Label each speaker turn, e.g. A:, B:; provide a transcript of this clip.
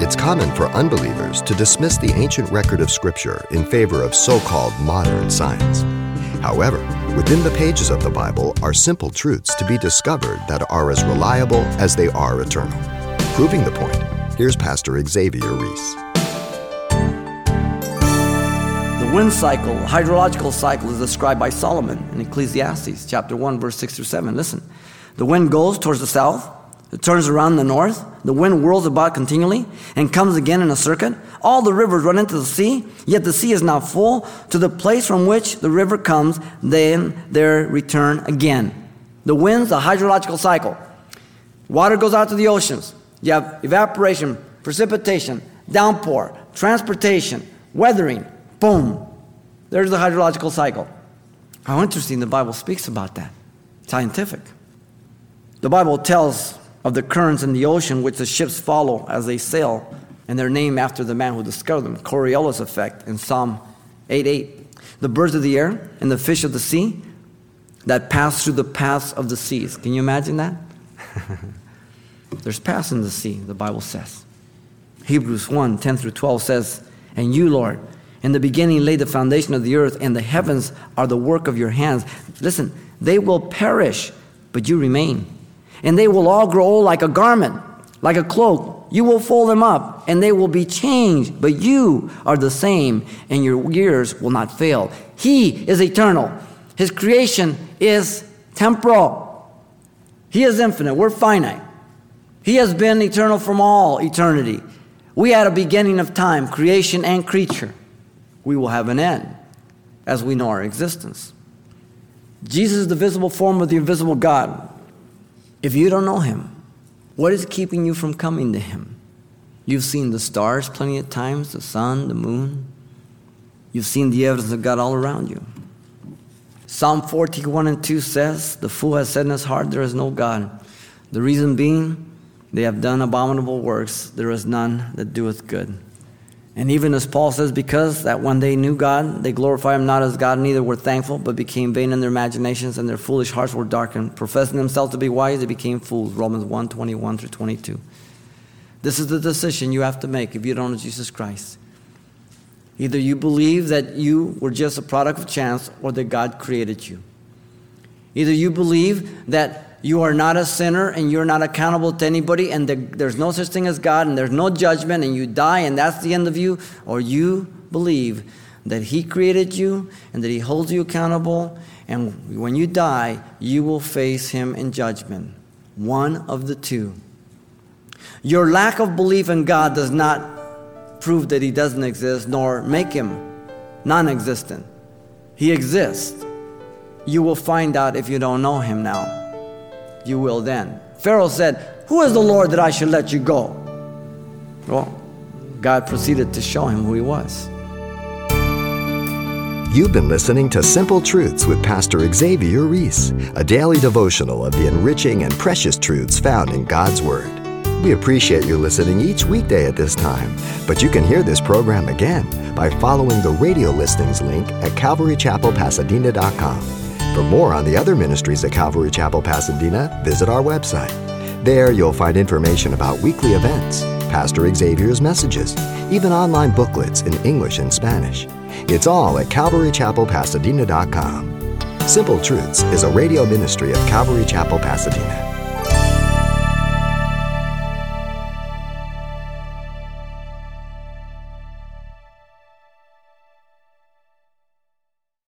A: It's common for unbelievers to dismiss the ancient record of Scripture in favor of so called modern science. However, within the pages of the Bible are simple truths to be discovered that are as reliable as they are eternal. Proving the point, here's Pastor Xavier Reese.
B: The wind cycle, hydrological cycle, is described by Solomon in Ecclesiastes chapter 1, verse 6 through 7. Listen, the wind goes towards the south it turns around in the north. The wind whirls about continually and comes again in a circuit. All the rivers run into the sea, yet the sea is now full. To the place from which the river comes, then they return again. The winds, the hydrological cycle. Water goes out to the oceans. You have evaporation, precipitation, downpour, transportation, weathering. Boom. There's the hydrological cycle. How interesting the Bible speaks about that. Scientific. The Bible tells of the currents in the ocean which the ships follow as they sail, and their name after the man who discovered them, Coriolis effect in Psalm 8:8. The birds of the air and the fish of the sea that pass through the paths of the seas. Can you imagine that? There's paths in the sea, the Bible says. Hebrews 1 10 through 12 says, And you, Lord, in the beginning laid the foundation of the earth, and the heavens are the work of your hands. Listen, they will perish, but you remain and they will all grow old like a garment, like a cloak. You will fold them up, and they will be changed, but you are the same, and your years will not fail. He is eternal, His creation is temporal. He is infinite, we're finite. He has been eternal from all eternity. We had a beginning of time, creation and creature. We will have an end as we know our existence. Jesus is the visible form of the invisible God. If you don't know Him, what is keeping you from coming to Him? You've seen the stars plenty of times, the sun, the moon. You've seen the evidence of God all around you. Psalm 41 and 2 says, The fool has said in his heart, There is no God. The reason being, they have done abominable works, there is none that doeth good. And even as Paul says, because that when they knew God, they glorified him not as God, neither were thankful, but became vain in their imaginations, and their foolish hearts were darkened. Professing themselves to be wise, they became fools. Romans 1 21 through 22. This is the decision you have to make if you don't know Jesus Christ. Either you believe that you were just a product of chance or that God created you. Either you believe that you are not a sinner and you're not accountable to anybody, and there's no such thing as God, and there's no judgment, and you die, and that's the end of you, or you believe that He created you and that He holds you accountable, and when you die, you will face Him in judgment. One of the two. Your lack of belief in God does not prove that He doesn't exist, nor make Him non existent. He exists. You will find out if you don't know Him now you will then. Pharaoh said, Who is the Lord that I should let you go? Well, God proceeded to show him who he was.
A: You've been listening to Simple Truths with Pastor Xavier Reese, a daily devotional of the enriching and precious truths found in God's Word. We appreciate you listening each weekday at this time, but you can hear this program again by following the radio listings link at calvarychapelpasadena.com. For more on the other ministries at Calvary Chapel Pasadena, visit our website. There you'll find information about weekly events, Pastor Xavier's messages, even online booklets in English and Spanish. It's all at CalvaryChapelPasadena.com. Simple Truths is a radio ministry of Calvary Chapel Pasadena.